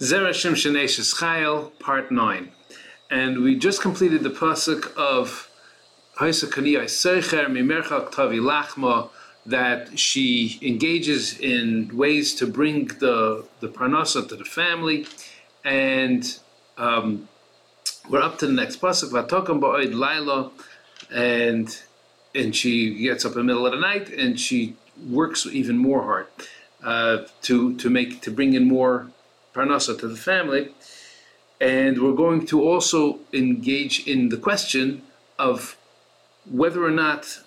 Zera Shimshon Aishes Chayil, Part 9. And we just completed the pasuk of that she engages in ways to bring the, the parnasa to the family. And um, we're up to the next pasuk, Vatokam Ba'oid Laila, and and she gets up in the middle of the night and she works even more hard uh, to to make to bring in more parnasa to the family. And we're going to also engage in the question of whether or not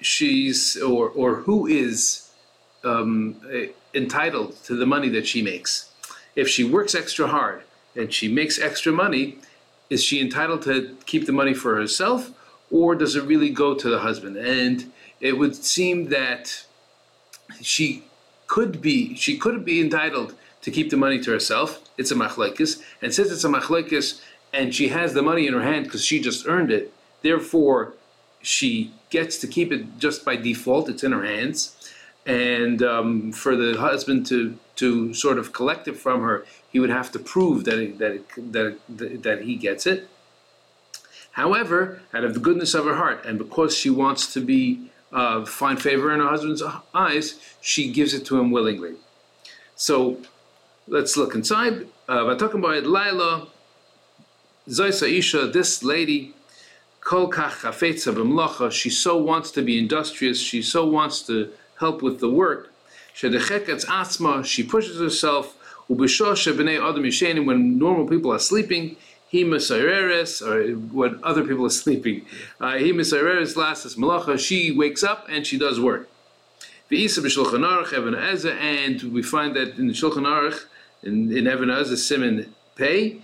she's or or who is um, entitled to the money that she makes. If she works extra hard and she makes extra money, is she entitled to keep the money for herself, or does it really go to the husband? And it would seem that she could be she could be entitled to keep the money to herself. It's a machlekes, and since it's a machlekes, and she has the money in her hand because she just earned it, therefore she gets to keep it just by default. It's in her hands, and um, for the husband to to sort of collect it from her, he would have to prove that it, that it, that it, that he gets it. However, out of the goodness of her heart, and because she wants to be uh, find favor in her husband's eyes, she gives it to him willingly. So Let's look inside. Uh, talking about Laila, Zoisa Isha, this lady, Kol Kach she so wants to be industrious, she so wants to help with the work. Shedecheketz Atzma, she pushes herself, Ubishosh B'nei Adam Yishenim, when normal people are sleeping, he misaireres, or when other people are sleeping, uh, he misaireres lasses malacha, she wakes up and she does work. And we find that in the Shulchan Aruch, in, in Even HaEzer Siman Pei,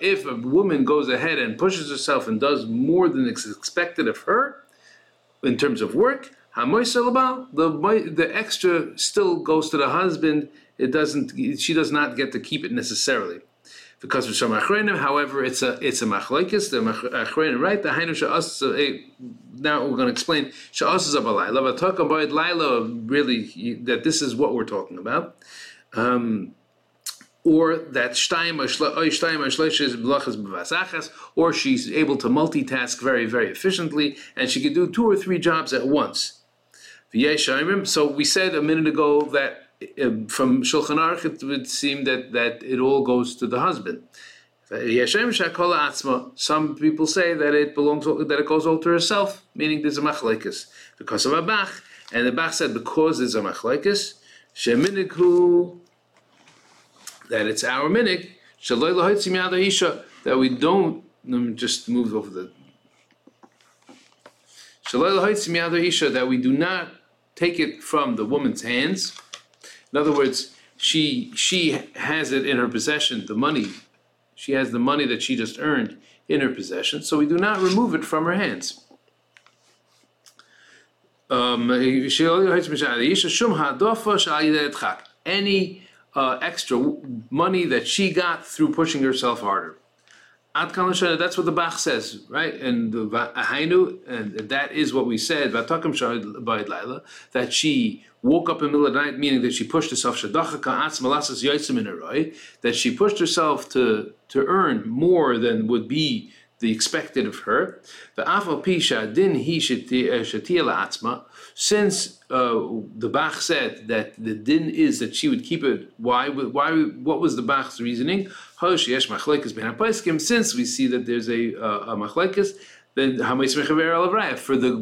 if a woman goes ahead and pushes herself and does more than is expected of her in terms of work, the the extra still goes to the husband. It doesn't. She does not get to keep it necessarily. Because of some achrenim, however, it's a it's a machlekes. The achrenim, right? The hainu eh, Now we're going to explain sha'as abalayla. But talk about laila, really, that this is what we're talking about. Um, or that shtaim or she's able to multitask very, very efficiently, and she can do two or three jobs at once. So we said a minute ago that from Shulchan Aruch, it would seem that, that it all goes to the husband. Some people say that it belongs that it goes all to herself, meaning there's a machlekes because of a bach, and the bach said because there's a machlekes, sheminikhu that it's our minik that we don't. Let me just move over the that we do not take it from the woman's hands in other words, she she has it in her possession, the money. She has the money that she just earned in her possession, so we do not remove it from her hands. Um, any uh, extra money that she got through pushing herself harder. That's what the Bach says, right? And the and that is what we said, that she woke up in the middle of the night, meaning that she pushed herself, that she pushed herself to, to earn more than would be the expected of her. Since uh, the Bach said that the din is that she would keep it, why? Why? What was the Bach's reasoning? Since we see that there's a, uh, a machlekes, then for the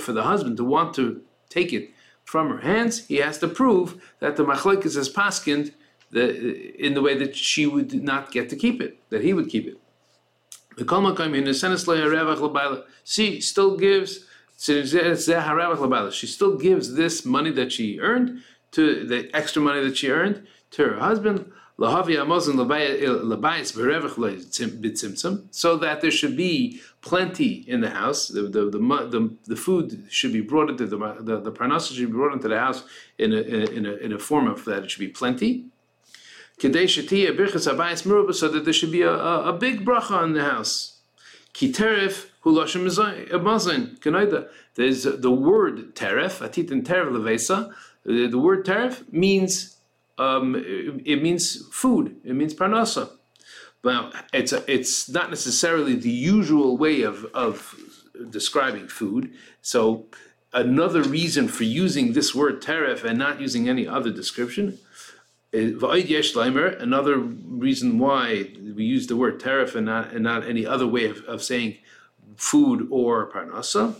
for the husband to want to take it from her hands, he has to prove that the machlekes is paskind the, in the way that she would not get to keep it, that he would keep it. She still gives she still gives this money that she earned to the extra money that she earned to her husband. So that there should be plenty in the house. The, the, the, the, the food should be brought into the the, the should be brought into the house in a, in a, in a form of that it should be plenty. So that there should be a, a, a big bracha in the house. Kiterif Mazin, eh, There's the word teref, atit and teref levesa. The word teref means um, it, it means food. It means parnasa. Well, it's a, it's not necessarily the usual way of of describing food. So another reason for using this word teref and not using any other description. leimer, Another reason why we use the word teref and not and not any other way of, of saying food or parnasa.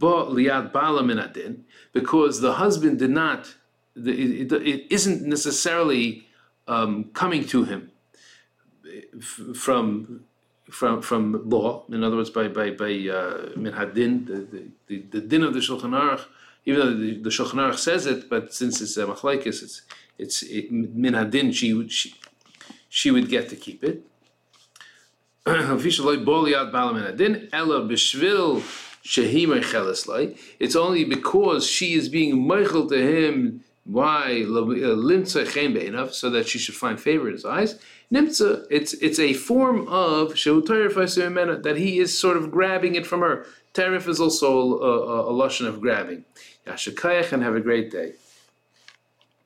Ba liad bala min adin, because the husband did not, it, it, isn't necessarily um, coming to him from from from law. In other words, by by by uh, min hadin, the, the, the, din of the Shulchan Aruch, even though the, the Shulchan Aruch says it, but since it's a machlekes, it's it's it, min hadin. She would she she would get to keep it. It's only because she is being meichel to him. Why uh, be'enav, so that she should find favor in his eyes. Nimtza, it's it's a form of that he is sort of grabbing it from her. Tarif is also uh, a, a, a lashon of grabbing. Yashakayach and have a great day.